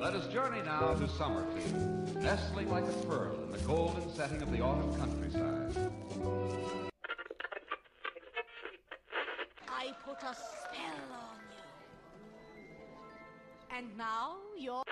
Let us journey now to Summerfield, nestling like a pearl in the golden setting of the autumn countryside. I put a spell on you. And now you're.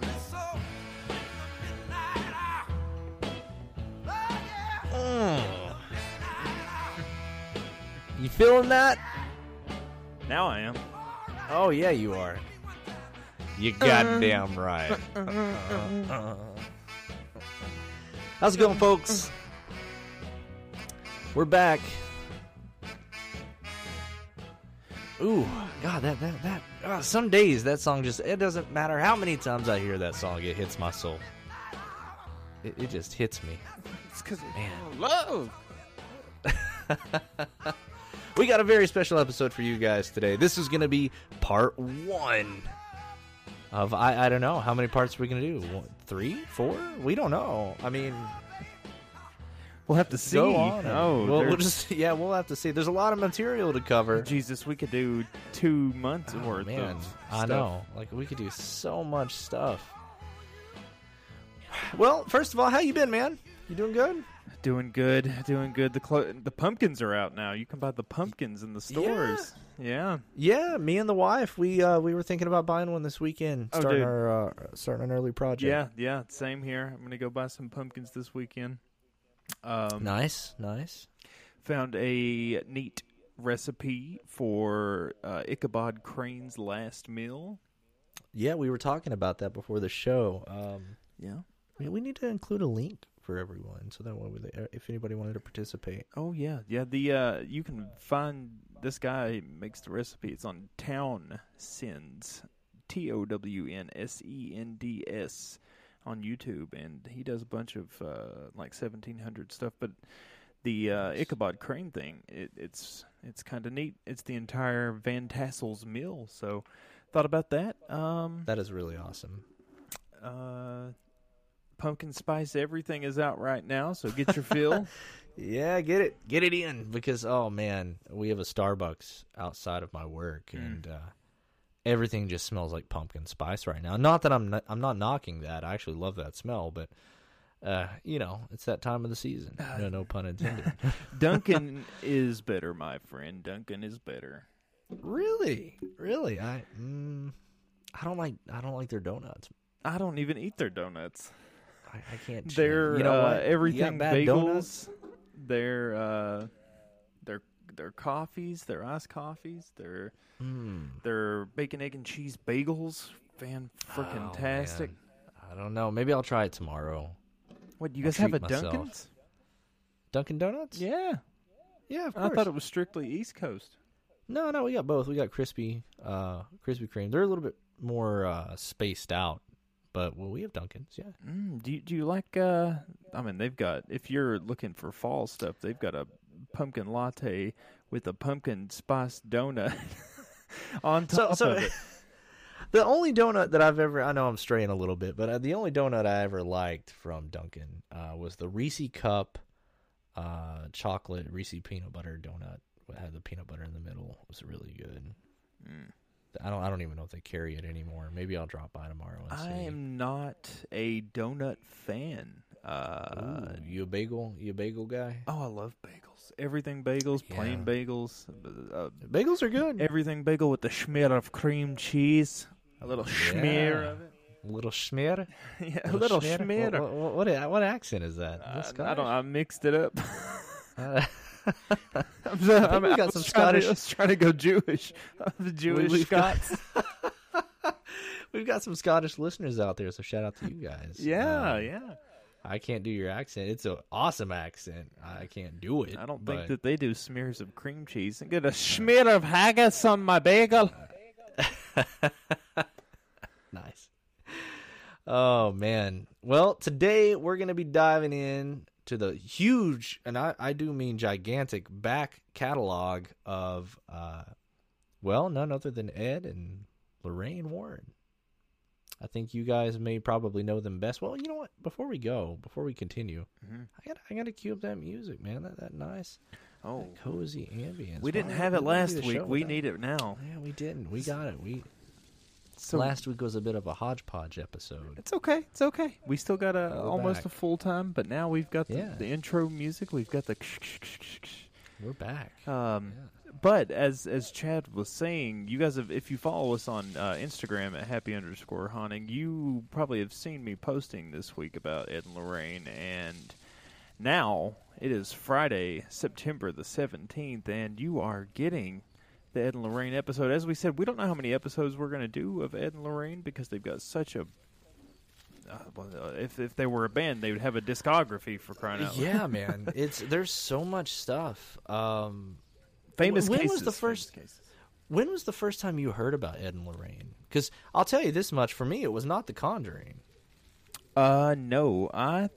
Me so in the midnight hour. Oh. You feeling that? Now I am. Oh yeah, you are. You goddamn right. How's it going, folks? We're back. Ooh, God, that that that. ah, some days that song just it doesn't matter how many times I hear that song, it hits my soul. It, it just hits me. It's because Man. love. We got a very special episode for you guys today. This is going to be part one of I I don't know how many parts are we going to do. One, three, four? We don't know. I mean, We'll have to see. go on. Oh, we'll, we'll just yeah, we'll have to see. There's a lot of material to cover. Jesus, we could do two months Oh, worth man, of I stuff. know. Like we could do so much stuff. Well, first of all, how you been, man? You doing good? Doing good, doing good. The clo- the pumpkins are out now. You can buy the pumpkins in the stores. Yeah. Yeah, me and the wife, we uh we were thinking about buying one this weekend, Oh, starting dude. our uh, starting an early project. Yeah, yeah, same here. I'm gonna go buy some pumpkins this weekend. Um, Nice, nice. Found a neat recipe for uh, Ichabod Crane's last meal. Yeah, we were talking about that before the show. Um, Yeah. we need to include a link for everyone, so that way, they, if anybody wanted to participate. Oh yeah, yeah. The uh, you can find this guy makes the recipe. It's on Town Sins, T O W N S E N D S, on YouTube, and he does a bunch of uh, like seventeen hundred stuff. But the uh, Ichabod Crane thing, it, it's it's kind of neat. It's the entire Van Tassel's meal. So thought about that. Um, That is really awesome. uh, pumpkin spice everything is out right now. So get your fill. Yeah, get it, get it in because oh man, we have a Starbucks outside of my work, and uh, everything just smells like pumpkin spice right now. Not that I'm not, I'm not knocking that. I actually love that smell, but uh, you know, it's that time of the season. No, no pun intended. Dunkin' is better, my friend. Dunkin' is better. really, really, I mm, I don't like I don't like their donuts. I don't even eat their donuts. I, I can't. They're you know uh, what? Everything bad bagels. donuts? They're uh, they're they're coffees. They're iced coffees. They're Mm. they're bacon egg and cheese bagels. Fan freaking Oh, tastic. man. I don't know. Maybe I'll try it tomorrow. What do you guys have a myself. Dunkin's? Dunkin' Donuts? Yeah, yeah. Of I thought it was strictly East Coast. No, no, we got both. We got crispy, uh, Krispy Kreme. They're a little bit more uh, spaced out, but well, we have Dunkins. Yeah. Mm, do you, do you like? Uh, I mean, they've got. If you're looking for fall stuff, they've got a pumpkin latte with a pumpkin spice donut on top so of it. the only donut that I've ever, I know I'm straying a little bit, but uh, the only donut I ever liked from Dunkin' uh, was the Reese Cup uh, chocolate Reese peanut butter donut. It had the peanut butter in the middle. It was really good. Mm. I don't, I don't even know if they carry it anymore. Maybe I'll drop by tomorrow and see. I am not a donut fan. Uh, Ooh, you a bagel? You a bagel guy? oh, I love bagels. Everything bagels, plain bagels, uh, Bagels are good. everything bagel with the schmear of cream cheese, a little schmear Yeah. of it. A little schmear. Yeah, a little schmear? schmear. What, what, what, what accent is that? Uh, I don't. I mixed it up. Uh, I'm, so- I'm, we got some trying to- trying to go Jewish. the Jewish we've got- Scots. We've got some Scottish listeners out there, so shout out to you guys. yeah, Um, yeah. I can't do your accent. It's an awesome accent. I can't do it. I don't but- think that they do smears of cream cheese. and get a smear of haggis on my bagel. nice. Oh man. Well, today we're gonna be diving in to the huge, and I, I do mean gigantic, back catalog of, uh, well, none other than Ed and Lorraine Warren. I think you guys may probably know them best. Well, you know what? Before we go, before we continue, Mhm. I got I got to cue up that music, man. That that nice, Oh, cozy ambience. we didn't Why have it didn't we do last week. We need it now. Yeah, we didn't. We got it. We So last week was a bit of a hodgepodge episode. It's okay. It's okay. We still got a We're almost back. a full time, but now we've got the, Yeah. the intro music. We've got the. We're back. Um, Yeah. but as as Chad was saying, you guys have if you follow us on uh, Instagram at happy underscore haunting, you probably have seen me posting this week about Ed and Lorraine, and now it is Friday, September the seventeenth, and you are getting the Ed and Lorraine episode. As we said, we don't know how many episodes we're going to do of Ed and Lorraine because they've got such a. Uh, well, uh, if if they were a band, they would have a discography for crying out loud. yeah, man. It's there's so much stuff. Um, famous When was the first- cases. when was the first time you heard about Ed and Lorraine? Because I'll tell you this much: for me, it was not The Conjuring. Uh, no, I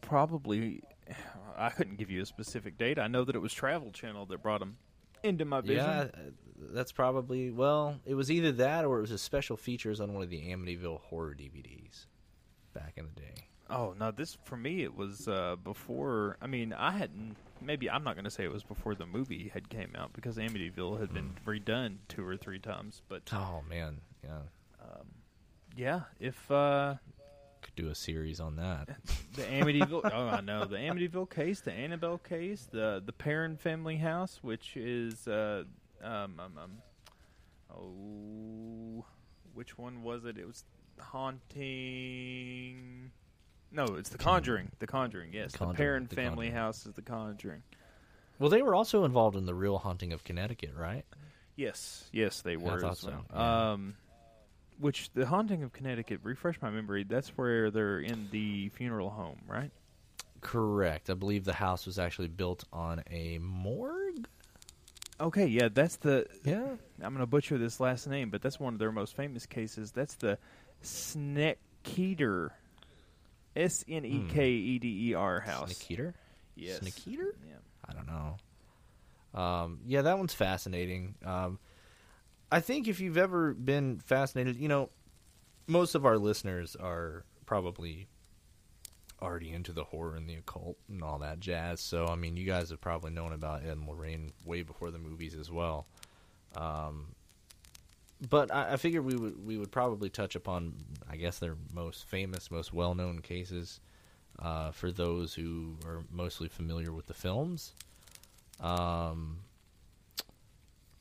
probably I couldn't give you a specific date. I know that it was Travel Channel that brought them into my vision. Yeah, uh, that's probably well. It was either that or it was a special features on one of the Amityville horror DVDs back in the day. Oh no, this for me it was uh, before. I mean, I hadn't. Maybe I'm not going to say it was before the movie had came out because Amityville had been redone two or three times. But Oh man, yeah, yeah, if uh, could do a series on that. the Amityville, oh I know the Amityville case, the Annabelle case, the the Perrin family house, which is uh, um, um, um oh, which one was it? It was haunting. No, it's the Conjuring. The Conjuring, yes. The, Conjuring, Perrin The family Conjuring. house is the Conjuring. Well, they were also involved in the real haunting of Connecticut, right? Yes, yes, they were. thought as so, yeah. Um, which the haunting of Connecticut? Refresh my memory. That's where they're in the funeral home, right? Correct. I believe the house was actually built on a morgue. Okay, yeah, that's the. Yeah. I'm going to butcher this last name, but that's one of their most famous cases. That's the Sneketer, S N E K E D E R house. Sneakeater? Yes. Sneakeater? Yeah. I don't know. Um, yeah, that one's fascinating. Um, I think if you've ever been fascinated, you know, most of our listeners are probably already into the horror and the occult and all that jazz. So, I mean, you guys have probably known about Ed and Lorraine way before the movies as well. Um, but I, I figured we would we would probably touch upon, I guess, their most famous, most well known cases uh, for those who are mostly familiar with the films. Um,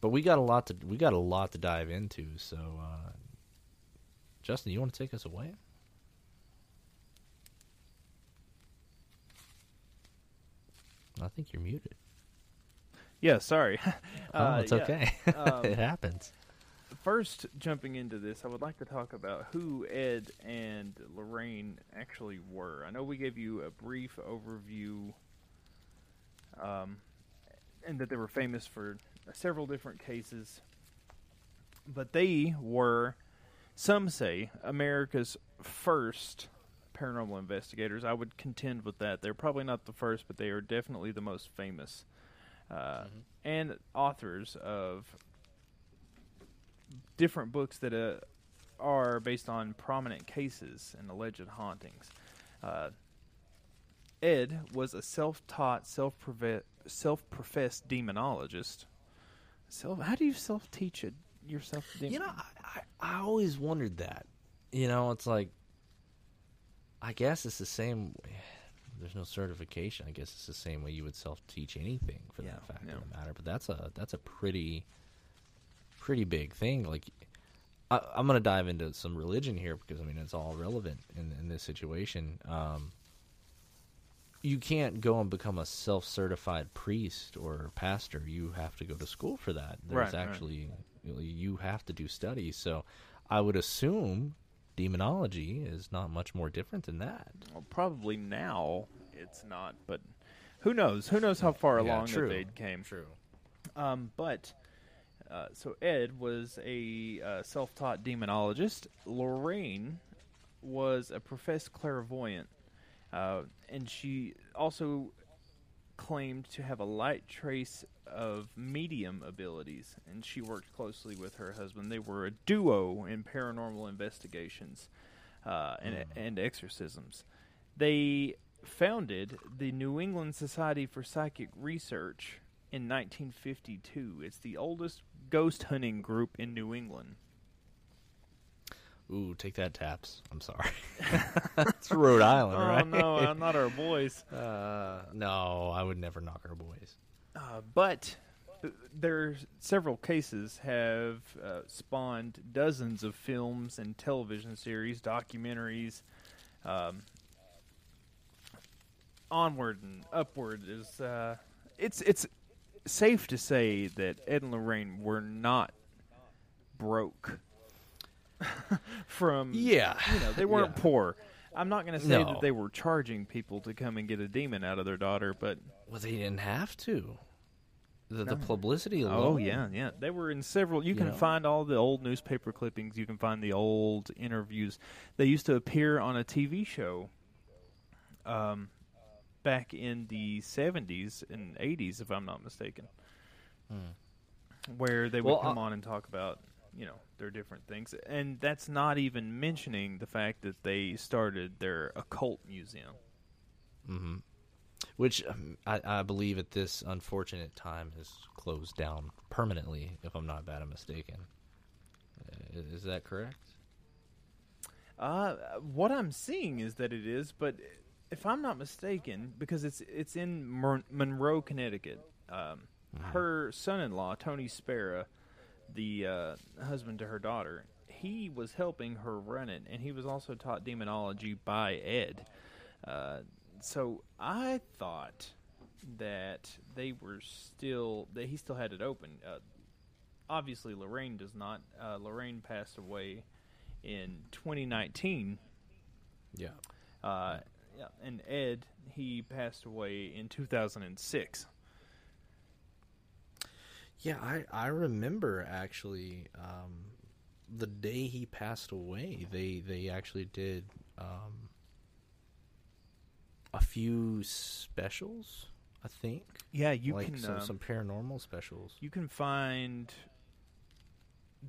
but we got a lot to we got a lot to dive into. So, uh, Justin, you want to take us away? I think you're muted. Yeah, sorry. Oh, Uh, it's yeah. okay. Um, it happens. First, jumping into this, I would like to talk about who Ed and Lorraine actually were. I know we gave you a brief overview, um, and that they were famous for several different cases, but they were, some say, America's first paranormal investigators. I would contend with that. They're probably not the first, but they are definitely the most famous. Uh, And authors of different books that uh, are based on prominent cases and alleged hauntings. Uh, Ed was a self-taught, self-profe- self-professed demonologist. Self, how do you self-teach it yourself? You know, I, I, I always wondered that. You know, it's like, I guess it's the same. There's no certification. I guess it's the same way you would self-teach anything, for Yeah, that fact yeah. of the matter. But that's a that's a pretty pretty big thing. Like, I, I'm gonna dive into some religion here because I mean it's all relevant in in this situation. Um, you can't go and become a self-certified priest or pastor. You have to go to school for that. There's Right, right. actually you have to do studies. So I would assume demonology is not much more different than that. Well, probably now it's not, but who knows? Who knows how far Yeah, along true. that they came? True. Um, but Uh, so Ed was a uh, self-taught demonologist. Lorraine was a professed clairvoyant, uh, and she also claimed to have a light trance of medium abilities. And she worked closely with her husband. They were a duo in paranormal investigations uh, and, and exorcisms. They founded the New England Society for Psychic Research in 1952. It's the oldest ghost hunting group in New England. Ooh, take that, Taps. I'm sorry. it's Rhode Island, right? Oh no, uh, not our boys. Uh, no, I would never knock our boys. Uh, but th- there's several cases have uh, spawned dozens of films and television series, documentaries. Um, onward and upward is uh, it's it's safe to say that Ed and Lorraine were not broke from Yeah. you know they weren't Yeah. poor. I'm not going to say No. that they were charging people to come and get a demon out of their daughter, but Well, they didn't have to. The, the publicity alone. Oh yeah, yeah. They were in several. You, You can know? find all the old newspaper clippings. You can find the old interviews. They used to appear on a TV show. Um, back in the seventies and eighties, if I'm not mistaken, where they would Well, come uh, on and talk about you know their different things, and that's not even mentioning the fact that they started their occult museum. hmm Which um, I, I believe at this unfortunate time has closed down permanently, if I'm not bad I'm mistaken. Uh, Is that correct? Uh, what I'm seeing is that it is, but if I'm not mistaken, because it's it's in Mon- Monroe, Connecticut. Um, Her son-in-law, Tony Spera, the uh, husband to her daughter, he was helping her run it, and he was also taught demonology by Ed. Uh, so I thought that they were still that he still had it open. Uh, obviously, Lorraine does not. Uh, Lorraine passed away in 2019. Yeah. Uh, yeah, and Ed he passed away in 2006. Yeah, I, I remember actually um, the day he passed away. They they actually did um, a few specials. I think. Yeah, you like can some, um, some paranormal specials. you can find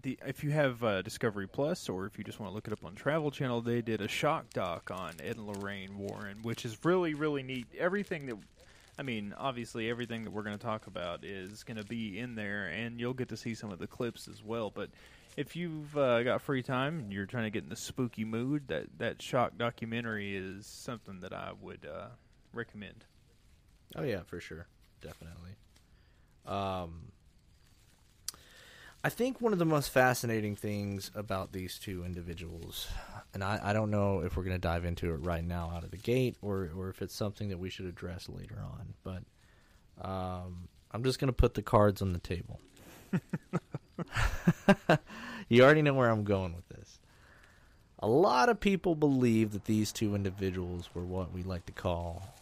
the if you have uh, Discovery Plus or if you just want to look it up on Travel Channel, they did a shock doc on Ed and Lorraine Warren, which is really really neat. Everything that I mean, obviously everything that we're going to talk about is going to be in there, and you'll get to see some of the clips as well. But if you've uh, got free time and you're trying to get in the spooky mood, that that shock documentary is something that I would uh, recommend. Oh yeah, for sure, definitely. Um, I think one of the most fascinating things about these two individuals, and I, I don't know if we're going to dive into it right now out of the gate, or or if it's something that we should address later on. But um, I'm just going to put the cards on the table. you already know where I'm going with this. A lot of people believe that these two individuals were what we like to call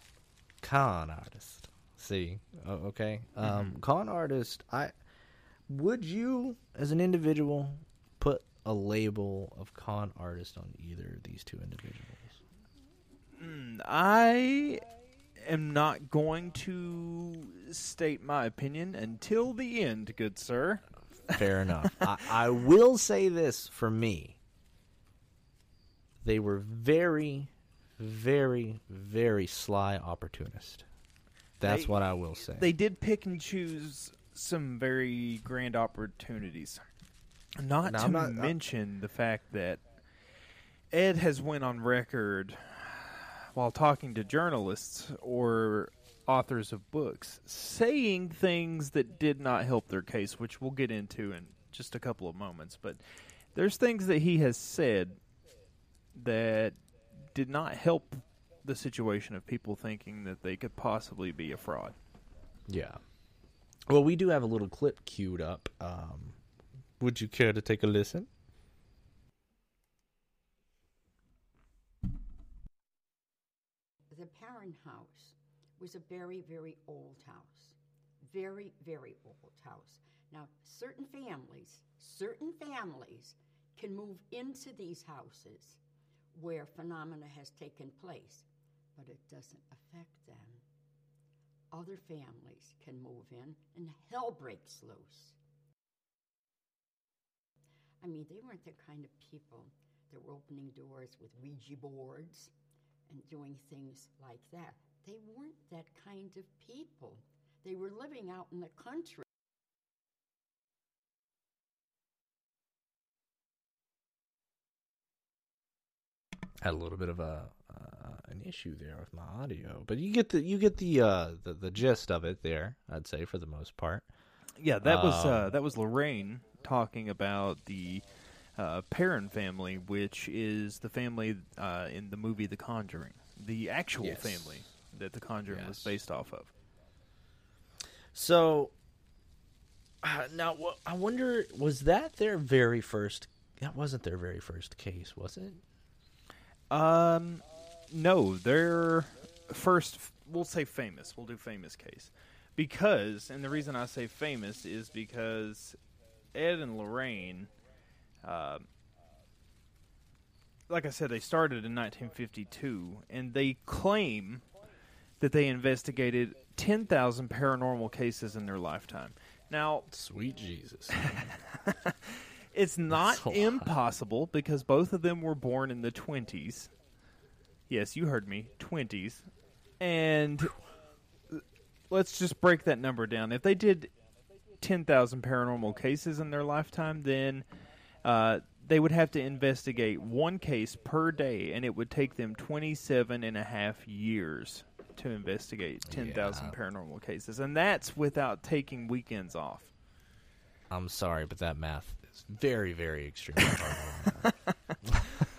con artist. See, okay, um, con artist. I would you, as an individual, put a label of con artist on either of these two individuals? Hmm, I am not going to state my opinion until the end, good sir. Fair enough. I, I will say this for me. They were very, very, very sly opportunist. That's They- what I will say. They did pick and choose some very grand opportunities. Not to not- mention the fact that Ed has went on record while talking to journalists or authors of books saying things that did not help their case, which we'll get into in just a couple of moments. But there's things that he has said that did not help the situation of people thinking that they could possibly be a fraud. Yeah. Well, we do have a little clip queued up. Um, would you care to take a listen? The Perron house was a very, very old house. Very, very old house. Now, certain families, certain families can move into these houses where phenomena has taken place, but it doesn't affect them. Other families can move in and hell breaks loose. I mean, they weren't the kind of people that were opening doors with Ouija boards and doing things like that. They weren't that kind of people. They were living out in the country. had a little bit of a uh, an issue there with my audio, but you get the you get the uh the, the gist of it there. I'd say for the most part. Yeah, that was Um, uh, that was Lorraine talking about the uh, Perrin family, which is the family uh, in the movie The Conjuring, the actual Yes. family that The Conjuring was based off of. So uh, now I wonder was that their very first? That wasn't their very first case, was it? Um, no, their first, we'll say famous. We'll do famous case because, and the reason I say famous is because Ed and Lorraine, uh, like I said, they started in 1952, and they claim that they investigated 10,000 paranormal cases in their lifetime. Now, Sweet Jesus! it's not a lot. impossible because both of them were born in the 20s. Yes, you heard me, 20s. And let's just break that number down. If they did 10,000 paranormal cases in their lifetime, then uh, they would have to investigate one case per day, and it would take them 27 and a half years to investigate 10,000 Yeah. paranormal cases. And that's without taking weekends off. I'm sorry, but that math is very, very extreme.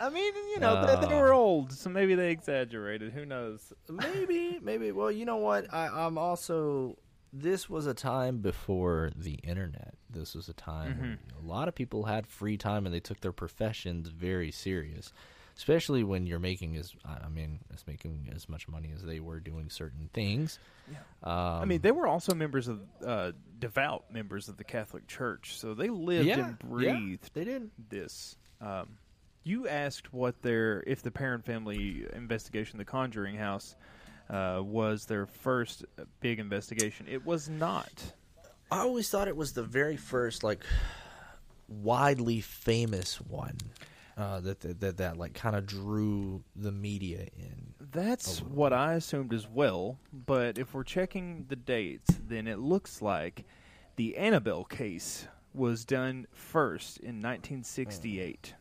I mean, you know, they, they Uh. were old, so maybe they exaggerated. Who knows? maybe, maybe. Well, you know what? I, I'm also. This was a time before the internet. This was a time when a lot of people had free time and they took their professions very serious. Especially when you're making as I mean, as making as much money as they were doing certain things. Um, I mean, they were also members of uh, devout members of the Catholic Church, so they lived yeah, and breathed Yeah, they did. this. Um, you asked what their if the Perrin family investigation, the Conjuring House, uh, was their first big investigation. It was not. I always thought it was the very first like widely famous one uh, that, that that that like kind of drew the media in. That's what I assumed as well. But if we're checking the dates, then it looks like the Annabelle case was done first in 1968.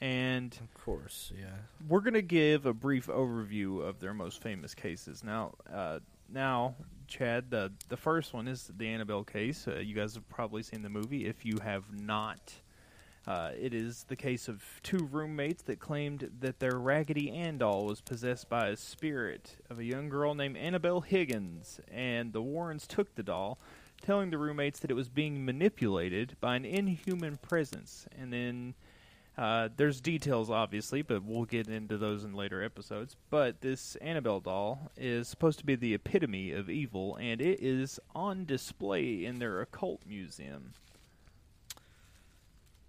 And Of course, yeah. we're going to give a brief overview of their most famous cases. Now, uh, now, Chad, the the first one is the Annabelle case. Uh, you guys have probably seen the movie. If you have not, uh, it is the case of two roommates that claimed that their Raggedy Ann doll was possessed by a spirit of a young girl named Annabelle Higgins, and the Warrens took the doll, telling the roommates that it was being manipulated by an inhuman presence, and then. Uh, there's details, obviously, but we'll get into those in later episodes. But this Annabelle doll is supposed to be the epitome of evil, and it is on display in their occult museum.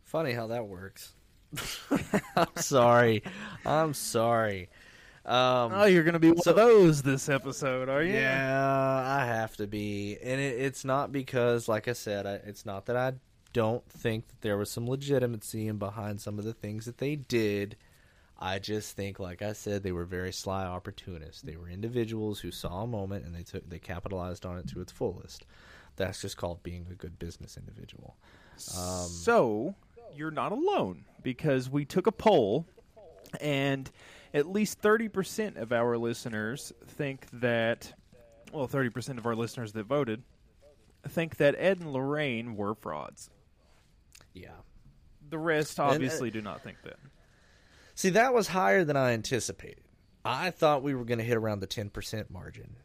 Funny how that works. I'm sorry. I'm sorry. Um, Oh, you're going to be one so- of those this episode, are you? Yeah, I have to be, and it, it's not because, like I said, I, it's not that I don't think that there was some legitimacy in behind some of the things that they did. I just think, like I said, they were very sly opportunists. They were individuals who saw a moment and they took they capitalized on it to its fullest. That's just called being a good business individual. Um, So, you're not alone because we took a poll, and at least 30% of our listeners think that, well, 30% of our listeners that voted think that Ed and Lorraine were frauds. Yeah. The rest And, uh, obviously do not think that. See, that was higher than I anticipated. I thought we were going to hit around the ten percent margin.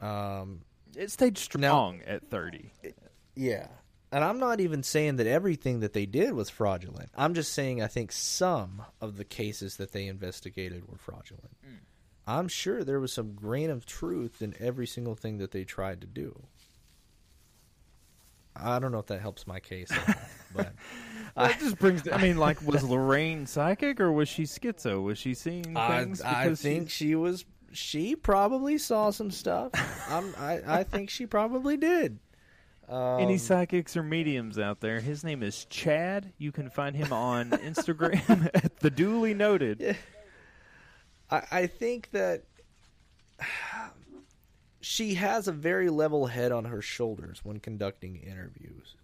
Um, It stayed strong at 30. Yeah. And I'm not even saying that everything that they did was fraudulent. I'm just saying I think some of the cases that they investigated were fraudulent. I'm sure there was some grain of truth in every single thing that they tried to do. I don't know if that helps my case, but That just brings. I mean, like, was Lorraine psychic or was she schizo? Was she seeing things? I because think she was. She probably saw some stuff. I'm, I I think she probably did. Um, Any psychics or mediums out there? His name is Chad. You can find him on Instagram at the duly noted. I, I think that she has a very level head on her shoulders when conducting interviews.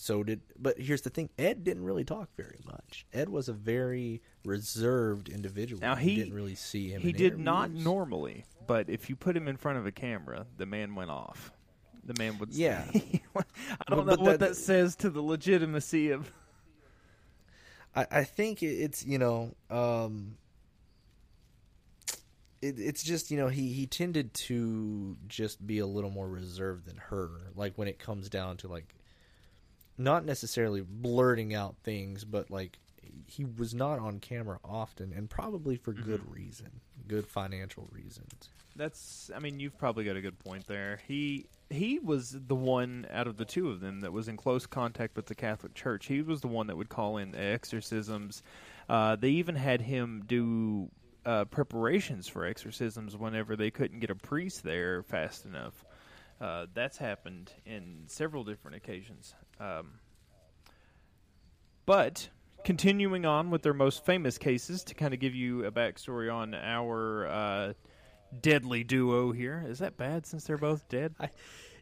So did, but here's the thing: Ed didn't really talk very much. Ed was a very reserved individual. Now You he didn't really see him. He did not normally, but if you put him in front of a camera, the man went off. The man would. Yeah. I don't But- know but what that- that says to the legitimacy of. I, I think it's you know, um, it, it's just you know he he tended to just be a little more reserved than her. Like when it comes down to like, not necessarily blurting out things, but like he was not on camera often, and probably for good reason, good financial reasons. That's. I mean, you've probably got a good point there. He he was the one out of the two of them that was in close contact with the Catholic Church. He was the one that would call in exorcisms. Uh, they even had him do uh, preparations for exorcisms whenever they couldn't get a priest there fast enough. Uh, that's happened in several different occasions. Um, but continuing on with their most famous cases, to kind of give you a backstory on our uh, deadly duo here. Is that bad since they're both dead?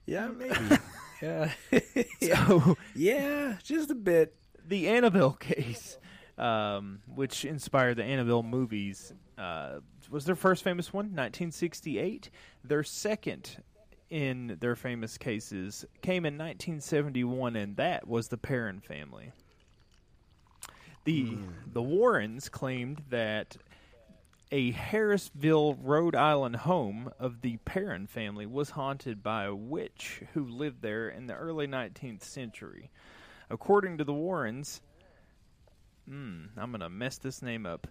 Yeah, maybe. yeah, So, yeah, just a bit. the Annabelle case, um, which inspired the Annabelle movies, uh, was their first famous one, 1968. Their second in their famous cases came in 1971, and that was the Perrin family. The the Warrens claimed that a Harrisville, Rhode Island home of the Perrin family was haunted by a witch who lived there in the early 19th century. According to the Warrens, hmm, I'm going to mess this name up.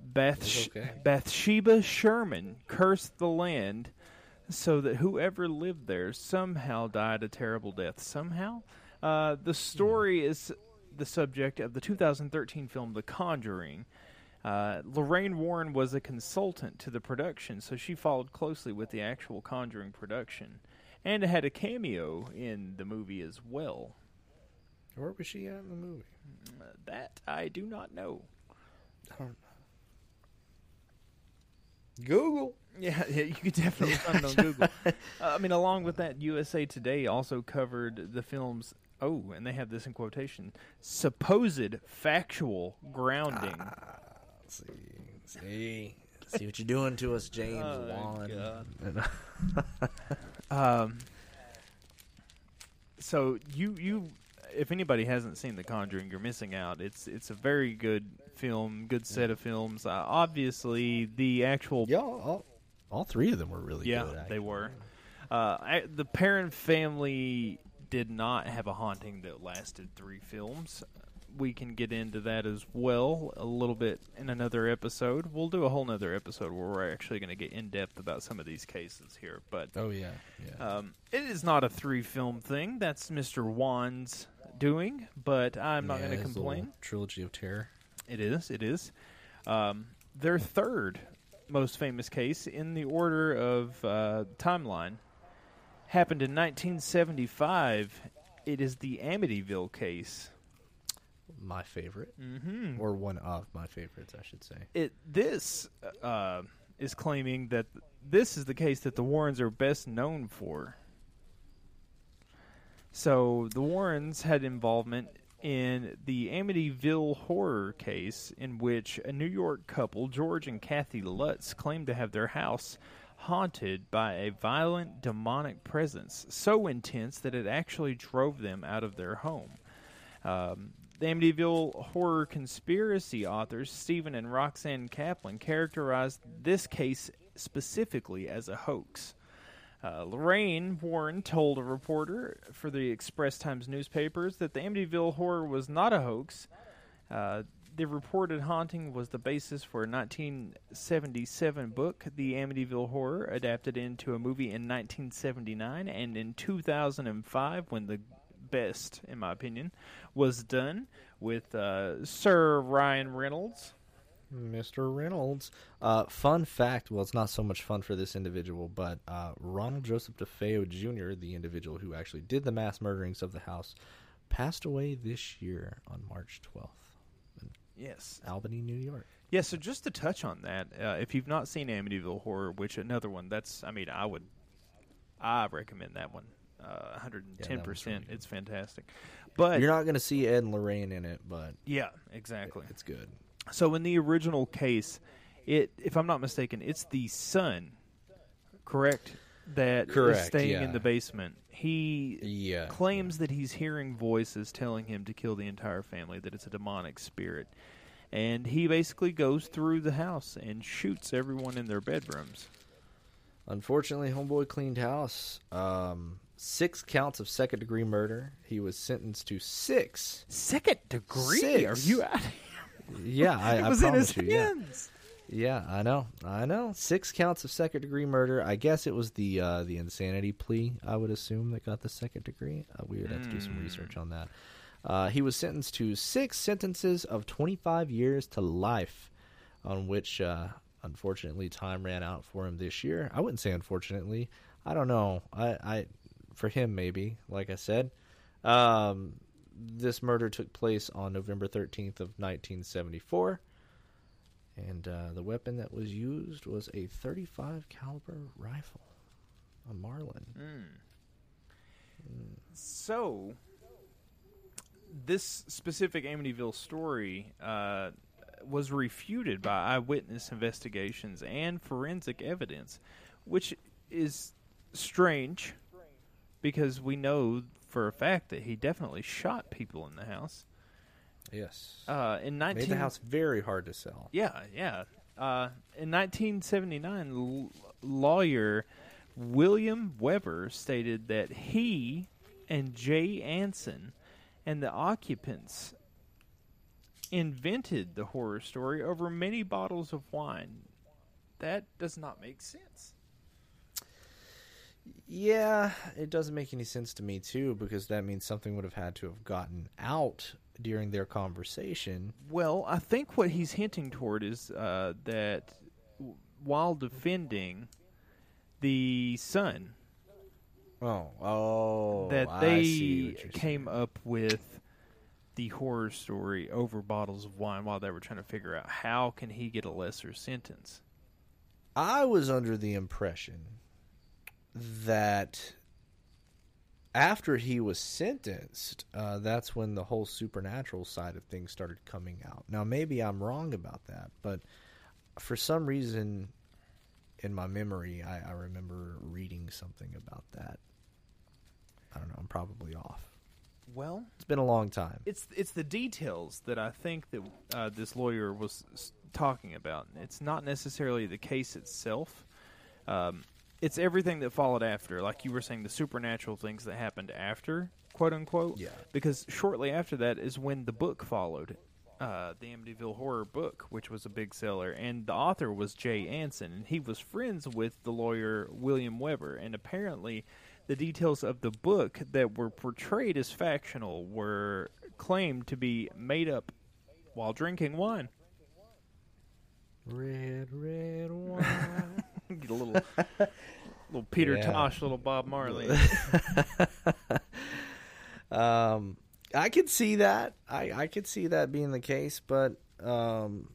Bath- okay. Bathsheba Sherman cursed the land so that whoever lived there somehow died a terrible death. Somehow? Uh, the story is the subject of the 2013 film The Conjuring. Uh, Lorraine Warren was a consultant to the production, so she followed closely with the actual Conjuring production and had a cameo in the movie as well. Where was she at in the movie? Uh, that I do not know. Google. Yeah, yeah you could definitely find it on Google. Uh, I mean, along with that, USA Today also covered the film's. Oh, and they have this in quotation: supposed factual grounding. See, see, see what you're doing to us, James Oh, Wan. Um, so you you if anybody hasn't seen The Conjuring, you're missing out. It's it's a very good film, good set of films. Uh, obviously, the actual Yeah, all, all three of them were really yeah good. they were. Uh, I, the Perrin family did not have a haunting that lasted three films. We can get into that as well a little bit in another episode. We'll do a whole nother episode where we're actually going to get in depth about some of these cases here. But Oh yeah, yeah. um, it is not a three film thing. That's Mr. Wan's doing, but I'm not Yeah, going to complain. Trilogy of Terror. It is. It is. Um, their third most famous case in the order of uh, timeline happened in 1975. It is the Amityville case. My favorite, Mm-hmm. or one of my favorites, I should say. It this uh, is claiming that this is the case that the Warrens are best known for. So the Warrens had involvement in the Amityville horror case, in which a New York couple, George and Kathy Lutz, claimed to have their house haunted by a violent demonic presence so intense that it actually drove them out of their home. Um, the Amityville horror conspiracy authors Stephen and Roxanne Kaplan characterized this case specifically as a hoax. Uh, Lorraine Warren told a reporter for the Express Times newspapers that the Amityville horror was not a hoax. Uh, the reported haunting was the basis for a 1977 book, The Amityville Horror, adapted into a movie in 1979, and in 2005, when the best, in my opinion, was done with uh, Sir Ryan Reynolds. Mr. Reynolds. Uh, fun fact well, it's not so much fun for this individual, but uh, Ronald Joseph DeFeo Jr., the individual who actually did the mass murderings of the house, passed away this year on March 12th in Yes. Albany, New York. Yeah, so just to touch on that, uh, if you've not seen Amityville Horror, which another one, that's, I mean, I would, I recommend that one. Uh, 110%. really it's fantastic. But, You're not going to see Ed and Lorraine in it, but yeah, exactly. it's good. So in the original case, it if I'm not mistaken, it's the son, correct, that is Correct, staying yeah. in the basement. He Yeah. claims that he's hearing voices telling him to kill the entire family, that it's a demonic spirit. And he basically goes through the house and shoots everyone in their bedrooms. Unfortunately, Homeboy cleaned house. Um, six counts of second degree murder. He was sentenced to six. Second degree? Six. Are you out? Yeah, I, it I in his promise you. Yeah. hands. Yeah, I know. I know. Six counts of second degree murder. I guess it was the uh, the insanity plea. I would assume that got the second degree. Uh, we would have to do some research on that. Uh, he was sentenced to six sentences of 25 years to life, on which uh, unfortunately time ran out for him this year. I wouldn't say unfortunately. I don't know. I, I for him maybe. Like I said, um, this murder took place on November 13th of 1974. And uh, the weapon that was used was a 35 caliber rifle, a Marlin. So, this specific Amityville story uh, was refuted by eyewitness investigations and forensic evidence, which is strange because we know for a fact that he definitely shot people in the house. Yes. Uh, in 19 Made the house very hard to sell. yeah, yeah. Uh, in 1979, l- lawyer William Weber stated that he and Jay Anson and the occupants invented the horror story over many bottles of wine. That does not make sense. Yeah, it doesn't make any sense to me, too, because that means something would have had to have gotten out during their conversation. Well, I think what he's hinting toward is uh, that w- while defending the son, Oh, oh. that I they see what you're came saying. up with the horror story over bottles of wine while they were trying to figure out how can he get a lesser sentence. I was under the impression that after he was sentenced, uh, that's when the whole supernatural side of things started coming out. Now, maybe I'm wrong about that, but for some reason in my memory, I, I remember reading something about that. I don't know. I'm probably off. Well, It's been a long time. it's it's the details that I think that uh, this lawyer was talking about. It's not necessarily the case itself. Um, it's everything that followed after, like you were saying, the supernatural things that happened after, quote unquote. Yeah. Because shortly after that is when the book followed, uh, the Amityville Horror book, which was a big seller, and the author was Jay Anson, and he was friends with the lawyer William Weber, and apparently. The details of the book that were portrayed as factional were claimed to be made up while drinking wine. Red, red wine. Get a little, little Peter Yeah. Tosh, little Bob Marley. Um, I could see that. I I could see that being the case, but um,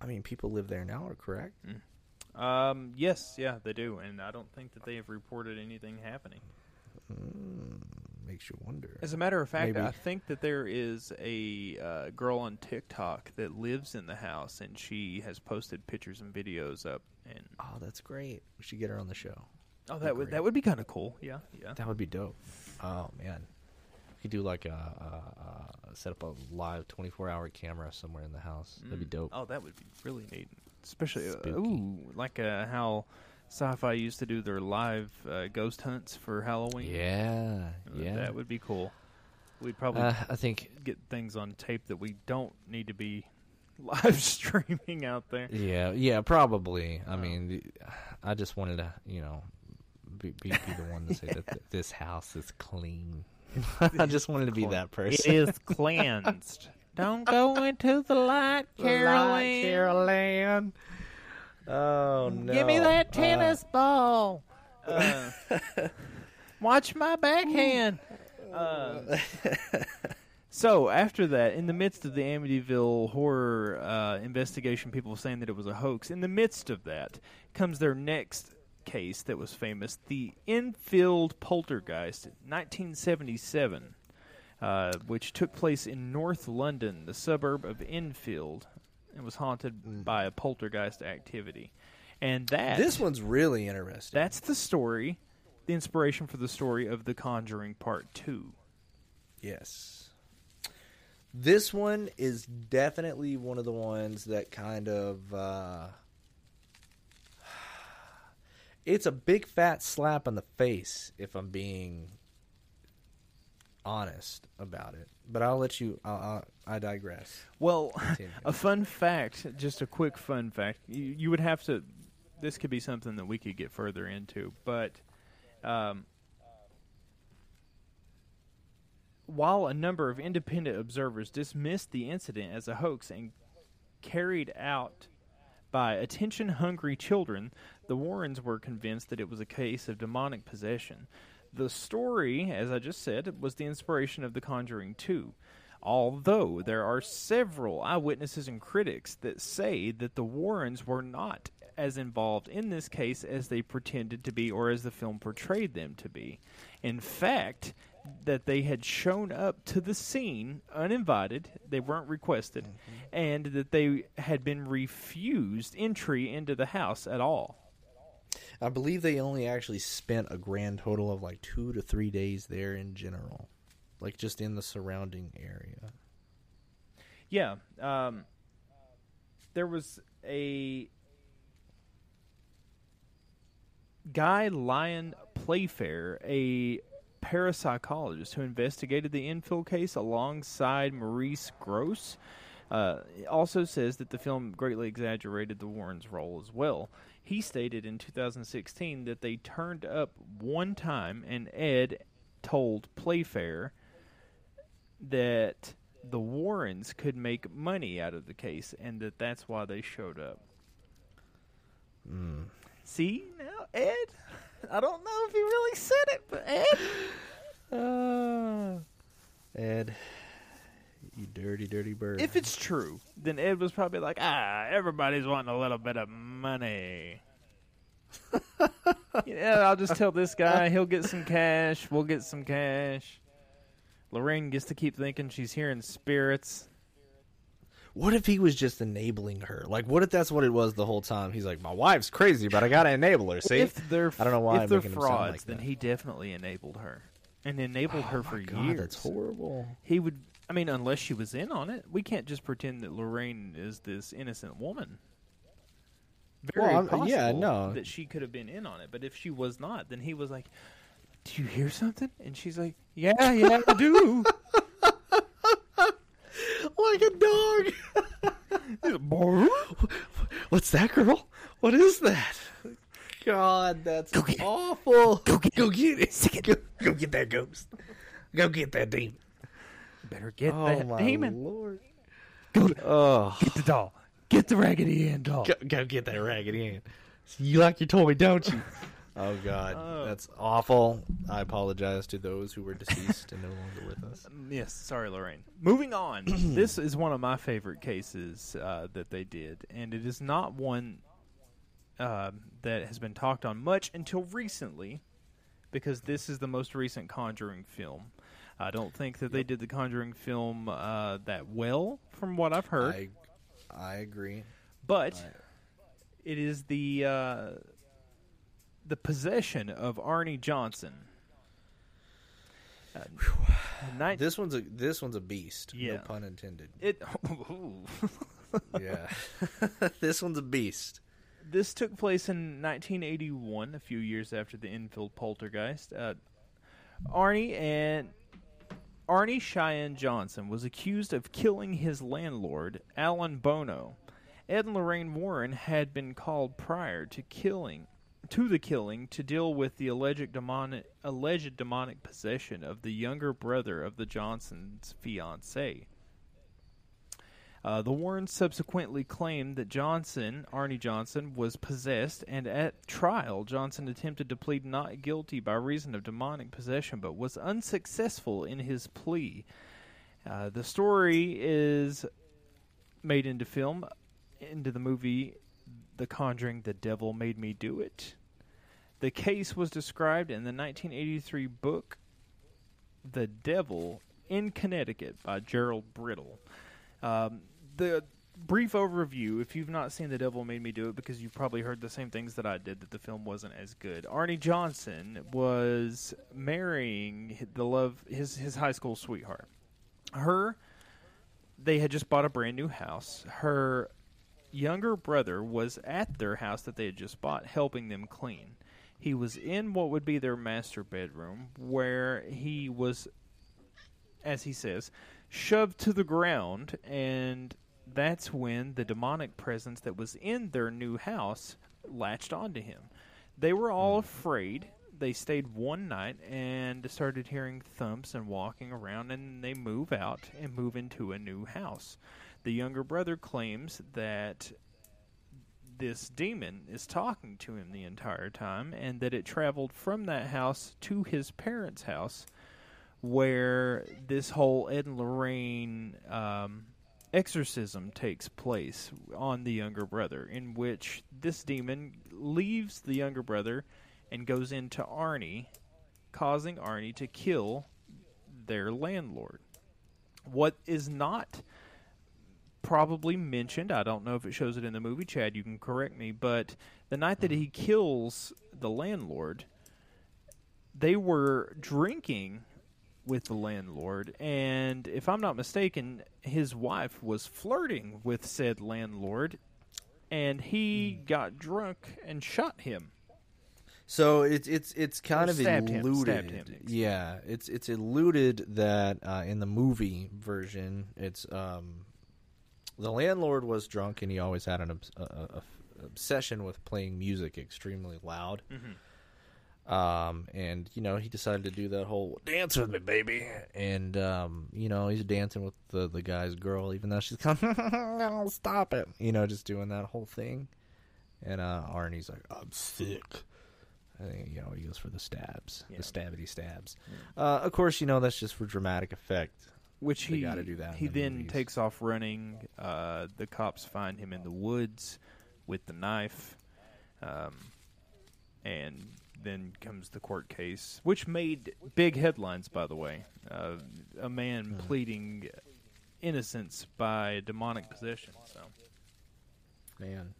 I mean, people live there now, are correct? um, yes, yeah, they do, and I don't think that they have reported anything happening. Makes you wonder. As a matter of fact, Maybe. I think that there is a uh, girl on TikTok that lives in the house, and she has posted pictures and videos up. And Oh, that's great. We should get her on the show. oh, that would great. that would be kind of cool. Yeah, yeah. That would be dope. Oh man, we could do like a, a, a set up a live twenty four hour camera somewhere in the house. That'd be dope. Oh, that would be really neat. Especially, uh, ooh, like uh, how sci-fi used to do their live uh, ghost hunts for Halloween. Yeah, Uh, yeah. that would be cool. We'd probably Uh, I think. get things on tape that we don't need to be live streaming out there. Yeah, yeah, probably. I mean, the, I just wanted to, you know, be, be, be the one to say that th- this house is clean. I just wanted to be that It person. is cleansed. Don't go into the light, Caroline. Caroline. Oh no! Give me that tennis ball. Uh, watch my backhand. Uh, so after that, in the midst of the Amityville horror uh, investigation, people saying that it was a hoax. In the midst of that comes their next case that was famous, the Enfield Poltergeist, 1977, uh, which took place in North London, the suburb of Enfield, and was haunted by a poltergeist activity. And that This one's really interesting. that's the story, the inspiration for the story of The Conjuring Part 2. Yes. This one is definitely one of the ones that kind of uh it's a big fat slap on the face if I'm being honest about it. But I'll let you I'll, I'll, I digress. Well, Continue. a fun fact, just a quick fun fact. You, you would have to, this could be something that we could get further into, but um, while a number of independent observers dismissed the incident as a hoax and carried out by attention hungry children, the Warrens were convinced that it was a case of demonic possession. The story, as I just said, was the inspiration of The Conjuring 2. Although there are several eyewitnesses and critics that say that the Warrens were not as involved in this case as they pretended to be or as the film portrayed them to be. In fact, that they had shown up to the scene uninvited, they weren't requested, mm-hmm. and that they had been refused entry into the house at all. I believe they only actually spent a grand total of like 2 to 3 days there in general. Like just in the surrounding area. Yeah, um, there was a guy, Lyon Playfair, a parapsychologist who investigated the Enfield case alongside Maurice Grosse. Uh, also says that the film greatly exaggerated the Warrens' role as well. He stated in 2016 that they turned up one time and Ed told Playfair that the Warrens could make money out of the case and that that's why they showed up. See now, Ed? I don't know if he really said it, but Ed. Uh, Ed, you dirty, dirty bird. If it's true, then Ed was probably like, ah, everybody's wanting a little bit of money. yeah, I'll just tell this guy, he'll get some cash, we'll get some cash. Lorraine gets to keep thinking she's hearing spirits. what if he was just enabling her? Like, what if that's what it was the whole time? He's like, my wife's crazy, but I gotta enable her. See, if they're I don't know why if I'm they're making him sound frauds, like then that. he definitely enabled her and enabled her for God, years. that's horrible. He would. I mean, unless she was in on it, we can't just pretend that Lorraine is this innocent woman. Very Well, possible yeah, no. that she could have been in on it. But if she was not, then he was like, "Do you hear something?" And she's like, "Yeah, yeah, I do." Like a dog. What's that, girl? What is that? God, that's awful. Go get, go get it. Go, go get that ghost. Go get that demon. Better get Oh that my demon. lord. Go, Oh, get the doll. Get the Raggedy Ann doll. go, go get that raggedy Ann. You like you told me, don't you? Oh God, that's awful. I apologize to those who were deceased and no longer with us. Yes, sorry, Lorraine. Moving on. this is one of my favorite cases uh, that they did, and it is not one uh, that has been talked on much until recently, because this is the most recent Conjuring film. I don't think that they did the Conjuring film uh, that well, from what I've heard, I, I agree. but it is the uh, the possession of Arne Johnson. Uh, This one's a this one's a beast. Yeah. No pun intended. it. Yeah, this one's a beast. This took place in 1981, a few years after the Enfield poltergeist. Uh, Arne and Arne Cheyenne Johnson was accused of killing his landlord, Alan Bono. Ed and Lorraine Warren had been called prior to killing to the killing to deal with the alleged demonic alleged demonic possession of the younger brother of the Johnsons' fiancee. Uh, the Warrens subsequently claimed that Johnson, Arne Johnson, was possessed, and at trial, Johnson attempted to plead not guilty by reason of demonic possession, but was unsuccessful in his plea. Uh, the story is made into film, into the movie The Conjuring The Devil Made Me Do It. The case was described in the 1983 book The Devil in Connecticut by Gerald Brittle. Um, the brief overview, if you've not seen The Devil Made Me Do It, because you've probably heard the same things that I did, that the film wasn't as good. Arne Johnson was marrying the love his his high school sweetheart. Her, they had just bought a brand new house. Her younger brother was at their house that they had just bought, helping them clean. He was in what would be their master bedroom, where he was, as he says, shoved to the ground, and that's when the demonic presence that was in their new house latched onto him. They were all hmm. afraid. They stayed one night and started hearing thumps and walking around, and they move out and move into a new house. The younger brother claims that this demon is talking to him the entire time, and that it traveled from that house to his parents' house, where this whole Ed and Lorraine um, exorcism takes place on the younger brother, in which this demon leaves the younger brother and goes into Arne, causing Arne to kill their landlord. What is not probably mentioned. I don't know if it shows it in the movie. Chad, you can correct me. But the night that he kills the landlord, they were drinking with the landlord, and if I'm not mistaken, his wife was flirting with said landlord, and he got drunk and shot him. So it's it's it's kind Or of stabbed him, eluded. him, yeah, it's it's eluded that uh, in the movie version, it's um, the landlord was drunk and he always had an obs- a, a- a- obsession with playing music extremely loud. Um, and you know he decided to do that whole dance with me, baby, and um, you know he's dancing with the the guy's girl, even though she's kind of stop it, you know, just doing that whole thing. And uh, Arne's like, I'm sick. I think, you know, he goes for the stabs, Yeah. the stabbity stabs. Uh, of course, you know that's just for dramatic effect. Which They he gotta do that He the then movies. takes off running. Uh, the cops find him in the woods with the knife, um, and then comes the court case, which made big headlines. By the way, uh, a man Hmm. pleading innocence by demonic possession. So Man,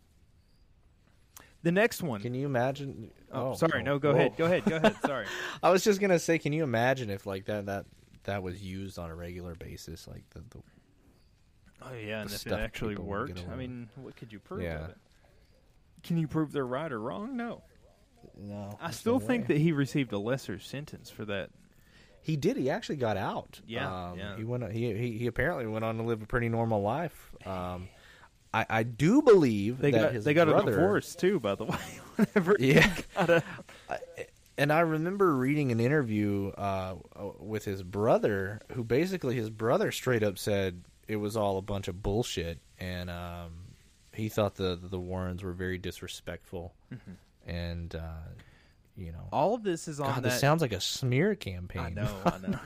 the next one. can you imagine? oh, sorry. oh, no, go whoa. ahead. Go ahead. Go ahead. Sorry. I was just gonna say, can you imagine if like that that that was used on a regular basis, like the, the Oh yeah, and if it actually worked, I mean, what could you prove Yeah. of it? Can you prove they're right or wrong? No. No? I still think that he received a lesser sentence for that. he did. He actually got out. Yeah, um, yeah. He went. He, he he apparently went on to live a pretty normal life. Um, I I do believe They that got his they got brother, a divorce too, by the way. Whenever Yeah. and I remember reading an interview uh, with his brother, who basically his brother straight up said it was all a bunch of bullshit, and um, he thought the the Warrens were very disrespectful, and uh, you know, all of this is on God, that. this sounds like a smear campaign. I know, I know.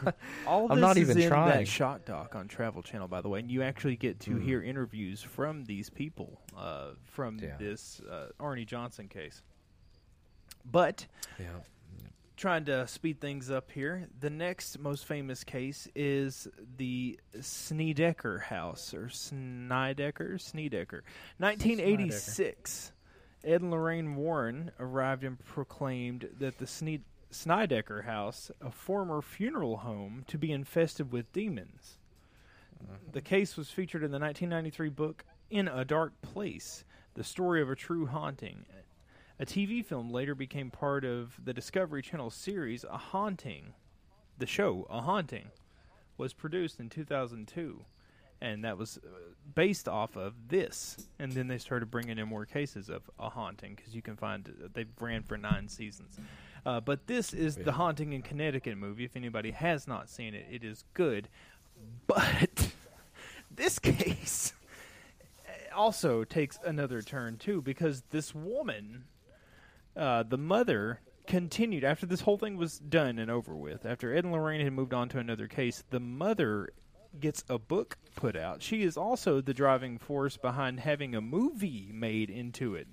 All of I'm this not is even in trying. that shock doc on Travel Channel, by the way, and you actually get to hear interviews from these people uh, from Yeah. this uh, Arne Johnson case. But yeah. trying to speed things up here. The next most famous case is the Snedeker House or Snydecker, Snedeker, 1986. Ed and Lorraine Warren arrived and proclaimed that the Sne- Snydecker House, a former funeral home, to be infested with demons. Mm-hmm. The case was featured in the 1993 book In a Dark Place: The Story of a True Haunting. A TV film later became part of the Discovery Channel series A Haunting. The show A Haunting was produced in 2002 and that was uh, based off of this. And then they started bringing in more cases of a haunting because you can find uh, they ran for nine seasons. Uh, but this is the haunting in Connecticut movie. If anybody has not seen it, it is good. But this case also takes another turn too because this woman, uh, the mother, continued after this whole thing was done and over with. After Ed and Lorraine had moved on to another case, the mother gets a book put out. She is also the driving force behind having a movie made into it.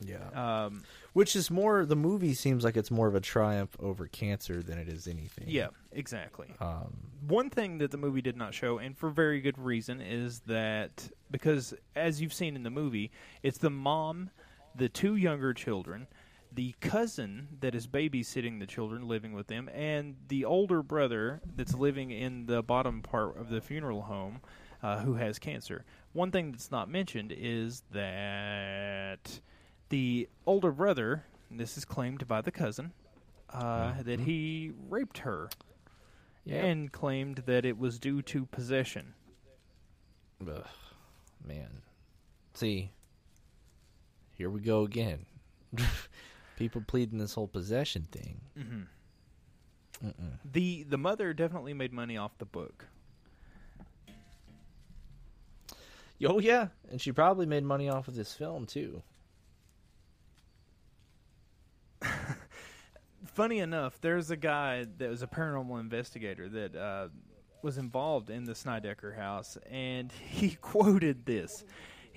Yeah. Um, Which is more the movie seems like it's more of a triumph over cancer than it is anything. yeah, exactly. Um, One thing that the movie did not show, and for very good reason, is that because, as you've seen in the movie, it's the mom, the two younger children, the cousin that is babysitting the children, living with them, and the older brother that's living in the bottom part of the funeral home uh, who has cancer. One thing that's not mentioned is that the older brother, and this is claimed by the cousin, uh, that he raped her yeah. and claimed that it was due to possession. Ugh, man. See, here we go again. People pleading this whole possession thing. The the mother definitely made money off the book. Oh yeah, and she probably made money off of this film too. Funny enough, there's a guy that was a paranormal investigator that uh, was involved in the Snydecker house, and he quoted this.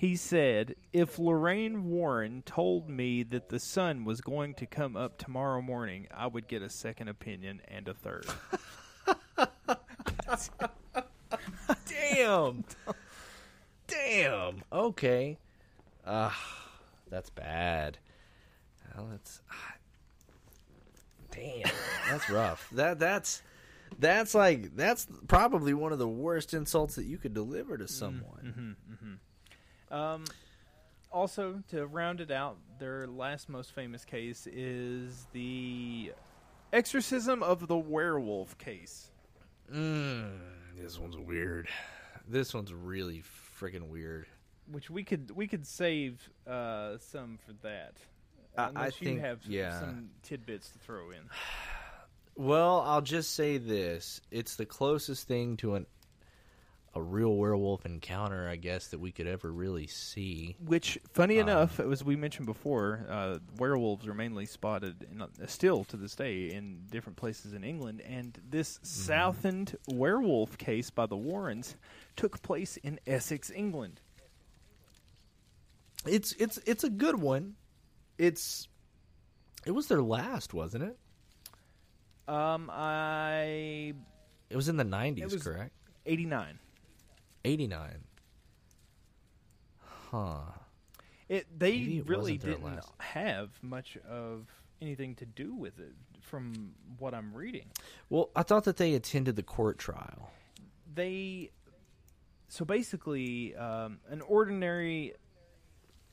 He said, If Lorraine Warren told me that the sun was going to come up tomorrow morning, I would get a second opinion and a third. Damn. Damn. Okay. Ah, that's bad. Well, that's ah, damn. That's rough. That that's that's like that's probably one of the worst insults that you could deliver to someone. Um, also, to round it out, their last most famous case is the exorcism of the werewolf case. Mm, this one's weird. This one's really freaking weird. which we could we could save uh, some for that. I- I you think- have yeah. some tidbits to throw in. Well, I'll just say this: it's the closest thing to an a real werewolf encounter, I guess, that we could ever really see. Which, funny enough, as we mentioned before, uh, werewolves are mainly spotted, in, uh, still to this day, in different places in England. And this Southend werewolf case by the Warrens took place in Essex, England. It's it's it's a good one. It's it was their last, wasn't it? Um, I It was in the nineties, correct? eighty nine. Eighty nine. Huh. It they it really didn't last. have much of anything to do with it, from what I'm reading. Well, I thought that they attended the court trial. they so basically um, an ordinary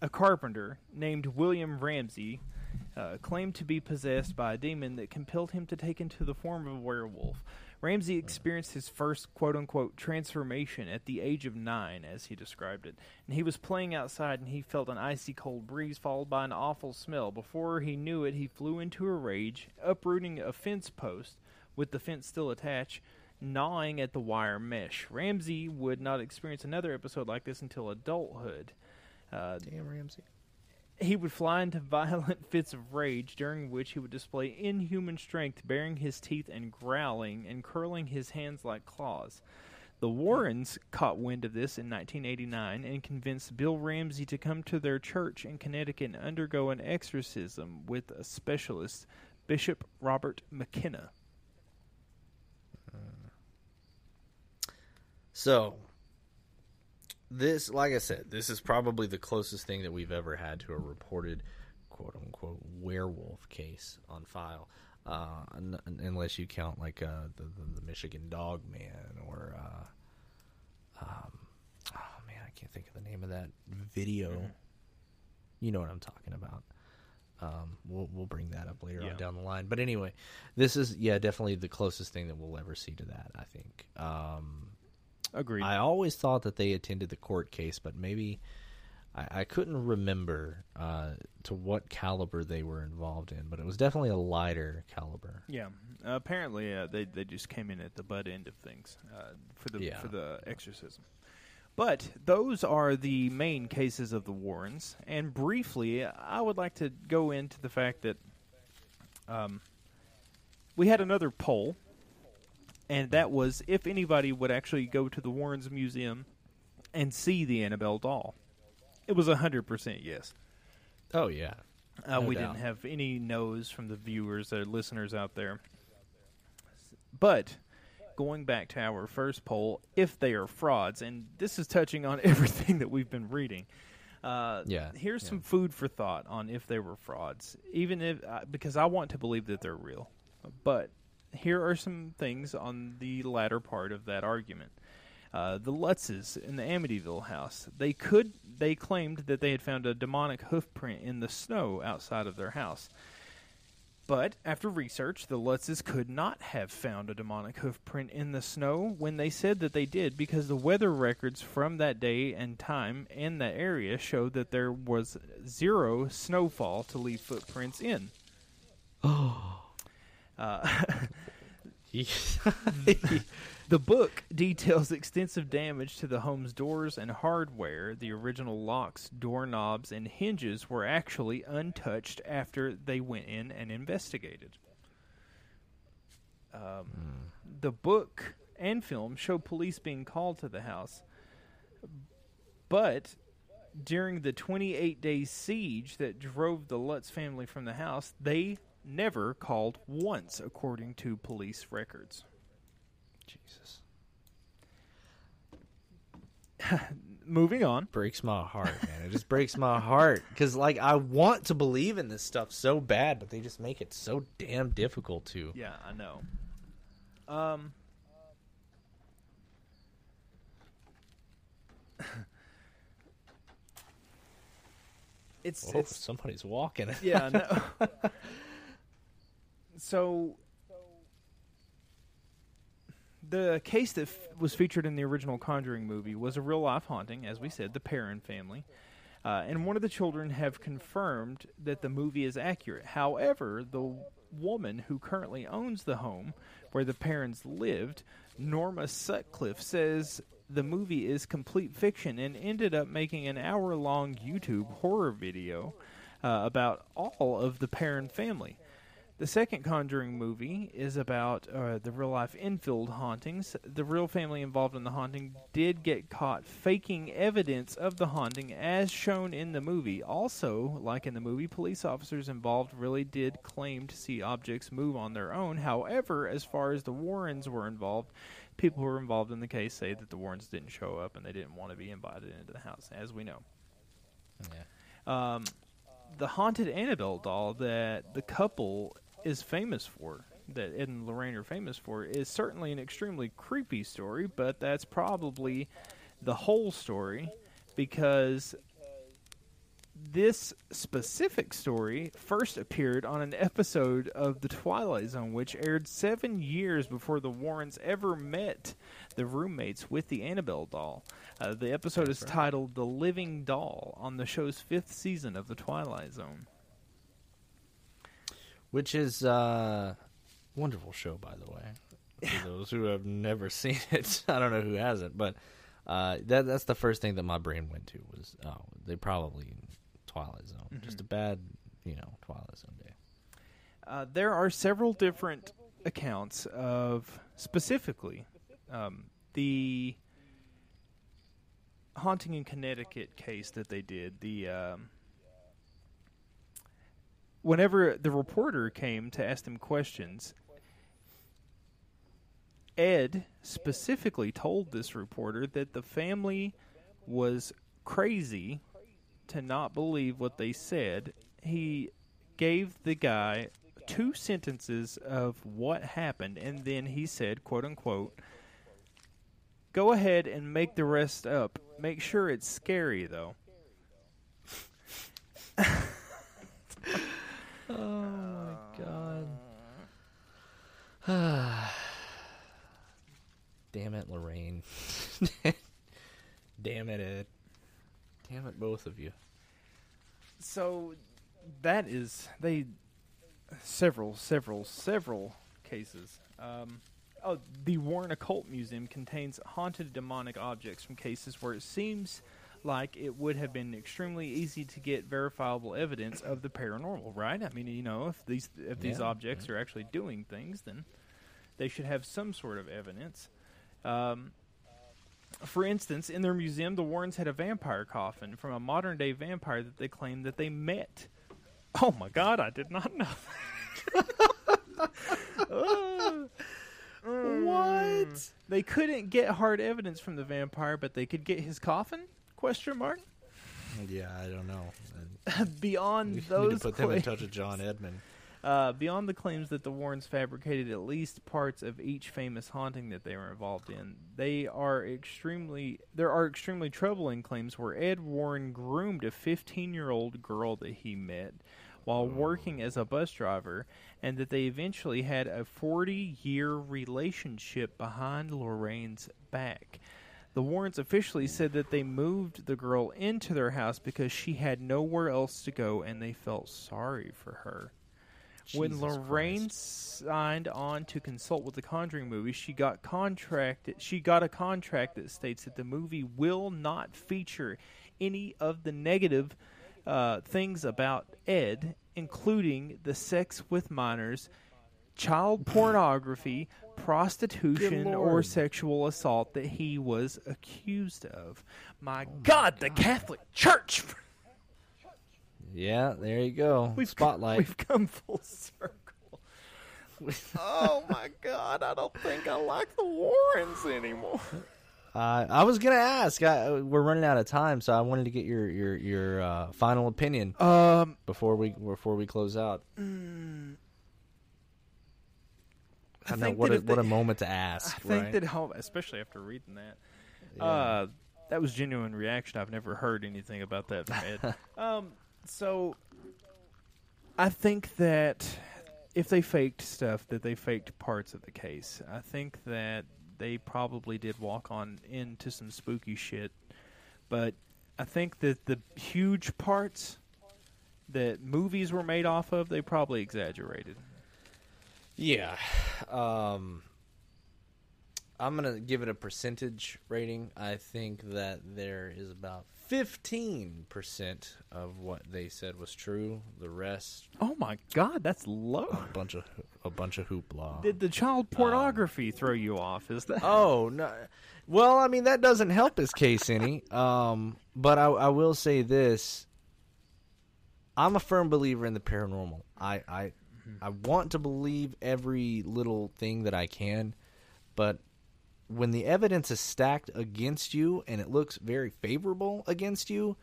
a carpenter named william ramsey uh, claimed to be possessed by a demon that compelled him to take into the form of a werewolf ramsey experienced his first quote-unquote transformation at the age of nine as he described it and he was playing outside and he felt an icy cold breeze followed by an awful smell before he knew it he flew into a rage uprooting a fence post with the fence still attached gnawing at the wire mesh. Ramsey would not experience another episode like this until adulthood. Uh, Damn, Ramsey. He would fly into violent fits of rage, during which he would display inhuman strength, baring his teeth and growling and curling his hands like claws. The Warrens caught wind of this in 1989 and convinced Bill Ramsey to come to their church in Connecticut and undergo an exorcism with a specialist, Bishop Robert McKenna. So, this, like I said, this is probably the closest thing that we've ever had to a reported "quote unquote" werewolf case on file, uh, un- unless you count like uh, the, the the Michigan Dog Man or, uh, um, oh man, I can't think of the name of that video. You know what I'm talking about. Um, we'll we'll bring that up later Yeah. on down the line. But anyway, this is yeah definitely the closest thing that we'll ever see to that. I think. Um, Agreed. I always thought that they attended the court case, but maybe I, I couldn't remember uh, to what caliber they were involved in. But it was definitely a lighter caliber. Yeah, apparently uh, they they just came in at the butt end of things uh, for the Yeah. for the exorcism. But those are the main cases of the Warrens, and briefly, I would like to go into the fact that um, we had another poll, and that was if anybody would actually go to the Warrens Museum and see the Annabelle doll. It was hundred percent yes. Oh yeah, Uh, No we doubt. didn't have any no's from the viewers or listeners out there. But going back to our first poll, if they are frauds, and this is touching on everything that we've been reading. Uh, Yeah, Here's yeah. some food for thought on if they were frauds, even if uh, because I want to believe that they're real. But here are some things on the latter part of that argument. Uh, the Lutzes in the Amityville house. They could they claimed that they had found a demonic hoof print in the snow outside of their house. But after research, the Lutzes could not have found a demonic hoof print in the snow when they said that they did because the weather records from that day and time in that area showed that there was zero snowfall to leave footprints in. Uh, The book details extensive damage to the home's doors and hardware. The original locks, doorknobs, and hinges were actually untouched after they went in and investigated. Um, The book and film show police being called to the house, but during the 28 day siege that drove the Lutz family from the house, they never called once, according to police records. Jesus, Moving on. breaks my heart, man. It just breaks my heart because like I want to believe in this stuff so bad, but they just make it so damn difficult to. Yeah, I know. Um. it's, Oh, it's somebody's walking. yeah, I know. so the case that f- was featured in the original Conjuring movie was a real life haunting, as we said, the Perrin family. Uh, and one of the children have confirmed that the movie is accurate. However, the woman who currently owns the home where the parents lived, Norma Sutcliffe, says the movie is complete fiction and ended up making an hour long YouTube horror video uh, about all of the Perrin family. The second Conjuring movie is about uh, the real life Enfield hauntings. The real family involved in the haunting did get caught faking evidence of the haunting as shown in the movie. Also, like in the movie, police officers involved really did claim to see objects move on their own. However, as far as the Warrens were involved, people who were involved in the case say that the Warrens didn't show up and they didn't want to be invited into the house, as we know. Um, the haunted Annabelle doll that the couple is famous for, that Ed and Lorraine are famous for, is certainly an extremely creepy story, but that's probably the whole story because this specific story first appeared on an episode of The Twilight Zone, which aired seven years before the Warrens ever met the roommates with the Annabelle doll. Uh, the episode is titled The Living Doll on the show's fifth season of The Twilight Zone. Which is uh wonderful show by the way. For those who have never seen it. I don't know who hasn't, but uh that that's the first thing that my brain went to was oh, they probably Twilight Zone. Just a bad, you know, Twilight Zone day. Uh, there are several different accounts of specifically um, the haunting in Connecticut case that they did. The um, whenever the reporter came to ask them questions, Ed specifically told this reporter that the family was crazy to not believe what they said. He gave the guy two sentences of what happened, and then he said, quote unquote, Go ahead and make the rest up. Make sure it's scary, though. Oh my god. Damn it, Lorraine. Damn it, Ed. Damn it, both of you. So that is they several, several, several cases. Um, oh, the Warren Occult Museum contains haunted demonic objects from cases where it seems like it would have been extremely easy to get verifiable evidence of the paranormal. Right? I mean, you know, if these if these Yeah, objects are actually doing things, then they should have some sort of evidence. Um, for instance, in their museum, the Warrens had a vampire coffin from a modern day vampire that they claimed that they met. Oh my god, I did not know. what? They couldn't get hard evidence from the vampire, but they could get his coffin? Question mark. Yeah, I don't know. Beyond We those need to put them in touch with John Edmond. Uh, beyond the claims that the Warrens fabricated at least parts of each famous haunting that they were involved in, they are extremely there are extremely troubling claims where Ed Warren groomed a 15-year-old girl that he met while working as a bus driver, and that they eventually had a 40-year relationship behind Lorraine's back. The Warrens officially said that they moved the girl into their house because she had nowhere else to go and they felt sorry for her. When Jesus Lorraine signed on to consult with the Conjuring movie, she got contracted. She got a contract that states that the movie will not feature any of the negative uh, things about Ed, including the sex with minors, child pornography, prostitution, or sexual assault that he was accused of. My, God, the Catholic Church! Yeah, there you go. We've Spotlight. We've come full circle. oh my god, I don't think I like the Warrens anymore. Uh, I was gonna ask. I, we're running out of time, so I wanted to get your your your uh, final opinion Um, before we before we close out. I, know think what that a, if what a moment to ask. I think right? that especially after reading that, uh, that was genuine reaction. I've never heard anything about that from Ed. um, so I think that if they faked stuff, that they faked parts of the case. I think that they probably did walk on into some spooky shit, but I think that the huge parts that movies were made off of, they probably exaggerated. Yeah. Um, I'm going to give it a percentage rating. I think that there is about 15% of what they said was true. The rest Oh my god, that's low. a bunch of a bunch of hoopla. Did the child pornography throw you off? Is that? Oh no. Well, I mean that doesn't help his case any. Um, but I, I will say this: I'm a firm believer in the paranormal. I I I want to believe every little thing that I can, but when the evidence is stacked against you and it looks very favorable against you,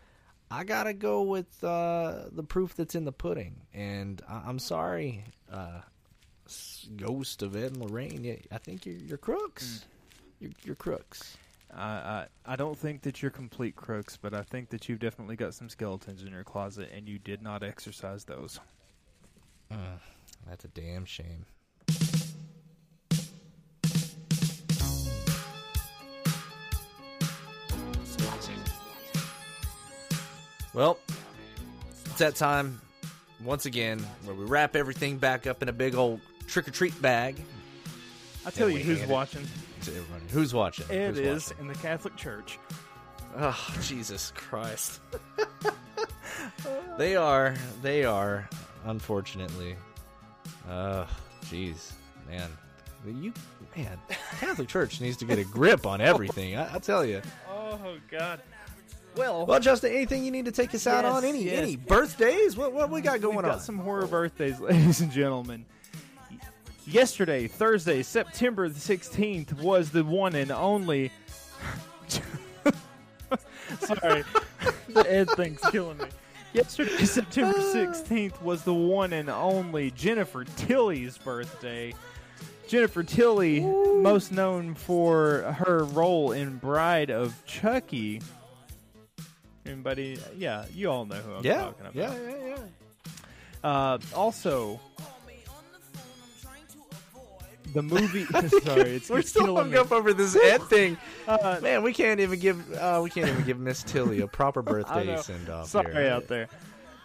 I gotta go with uh, the proof that's in the pudding. And I- I'm sorry, uh, ghost of Ed and Lorraine. I think you're, you're crooks. You're, you're crooks. I, I I don't think that you're complete crooks, but I think that you've definitely got some skeletons in your closet, and you did not exercise those. That's a damn shame. Well, it's that time once again where we wrap everything back up in a big old trick or treat bag. I tell you who's watching. to everybody. Who's watching? It Who's is watching? in the Catholic Church. Oh, Jesus Christ. they are. They are. Unfortunately. Oh, jeez. Man. You, man, Catholic Church needs to get a grip on everything. I, I tell you. Oh God. Well, Well, Justin, anything you need to take us out Yes, on? Any yes. any birthdays? What what we got going we've got on? some horror birthdays, ladies and gentlemen. Yesterday, Thursday, September the 16th, was the one and only. Sorry, the Ed thing's killing me. Yesterday, September 16th, was the one and only Jennifer Tilly's birthday. Jennifer Tilly, most known for her role in Bride of Chucky. Anybody? Yeah, you all know who I'm yeah, talking about. yeah, yeah, yeah. Uh, also, the movie. sorry, it's We're it's still hung me. up over this Ed thing. Uh, Man, we can't even give uh, we can't even give Miss Tilly a proper birthday send off. Sorry out there.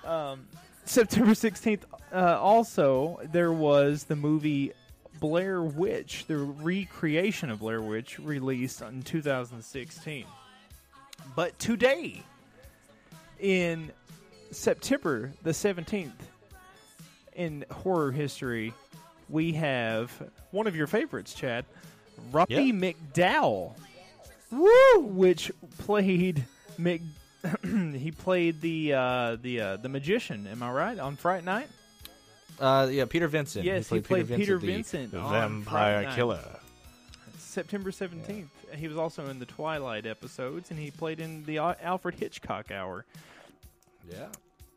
Um, September 16th, uh, also, there was the movie Blair Witch, the recreation of Blair Witch, released in 2016. But today, in September the 17th, in horror history, we have one of your favorites, Chad, Roddy McDowall. Woo! Which played Mc. he played the uh, the uh, the magician. Am I right on Fright Night? Uh, yeah, Peter Vincent. Yes, he played Peter the Vincent on vampire Fright Night. killer. September seventeenth. He was also in the Twilight episodes, and he played in the Alfred Hitchcock Hour. Yeah.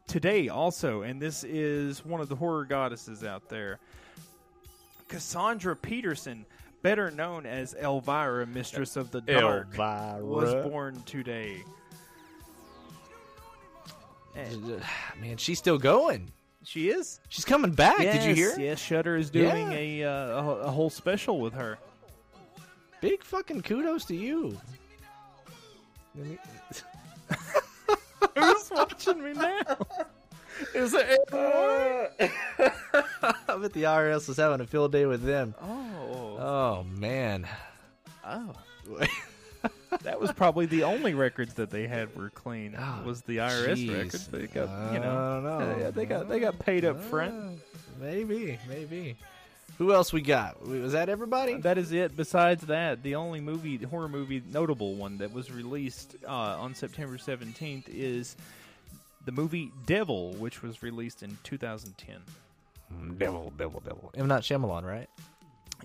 Today, also, and this is one of the horror goddesses out there, Cassandra Peterson, better known as Elvira, Mistress of the Dark, Elvira. was born today. And Man, she's still going. she is. She's coming back. Yes, Did you hear? Yes, Shudder is doing Yeah. a, uh, a a whole special with her. Big fucking kudos to you. Who's watching me now? Is it? I bet the IRS was having a field day with them. Oh, Oh man. oh. that was probably the only records that they had were clean. Oh, was the IRS jeez. records? They got you know, don't know. yeah, they got they got paid up front. Uh, maybe, maybe. Who else we got? Was that everybody? That is it. Besides that, the only movie, horror movie, notable one that was released uh, on September 17th is the movie Devil, which was released in 2010. Devil, devil, devil. M. Night Shyamalan, right?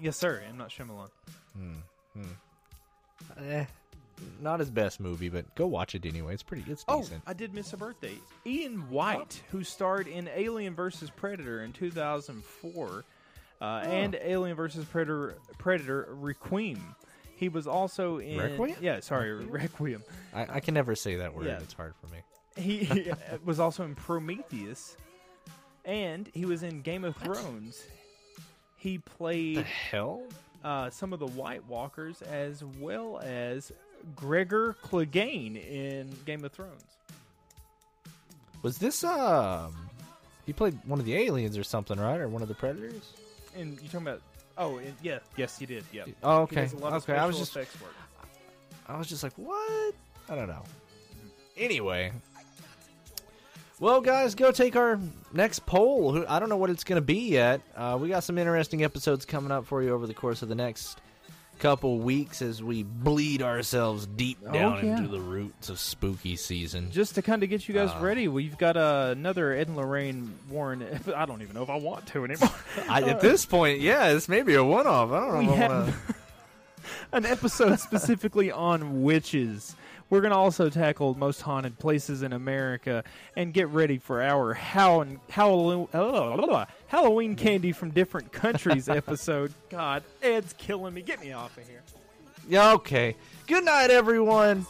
Yes, sir. I'm not Shyamalan. Eh, not his best movie, but go watch it anyway. It's pretty. It's Oh, decent. I did miss a birthday. Ian Whyte, who starred in Alien vs. Predator in 2004 uh, and Alien vs. Predator, Predator Requiem. He was also in. Requiem? Yeah, sorry, Requiem. I, I can never say that word. Yeah. It's hard for me. He, he was also in Prometheus, and he was in Game of Thrones. He The played hell? uh, some of the White Walkers as well as Gregor Clegane in Game of Thrones. Was this um? He played one of the aliens or something, right? Or one of the predators? And you talking about? Oh, and, yeah, yes, he did. Yeah. Oh, okay. does a lot of Okay, I was just. I was just like, what? I don't know. Anyway. Well, guys, go take our next poll. I don't know what it's going to be yet. Uh, we got some interesting episodes coming up for you over the course of the next couple weeks as we bleed ourselves deep down Oh, yeah. into the roots of spooky season. Just to kind of get you guys Uh, ready, we've got uh, another Ed and Lorraine Warren. I don't even know if I want to anymore. I, at this point, yeah, this may be a one-off. I don't know. we if I wanna- an episode specifically on witches. We're going to also tackle most haunted places in America and get ready for our Halloween, Halloween, Halloween candy from different countries episode. God, Ed's killing me. Get me off of here. Yeah, okay. Good night, everyone.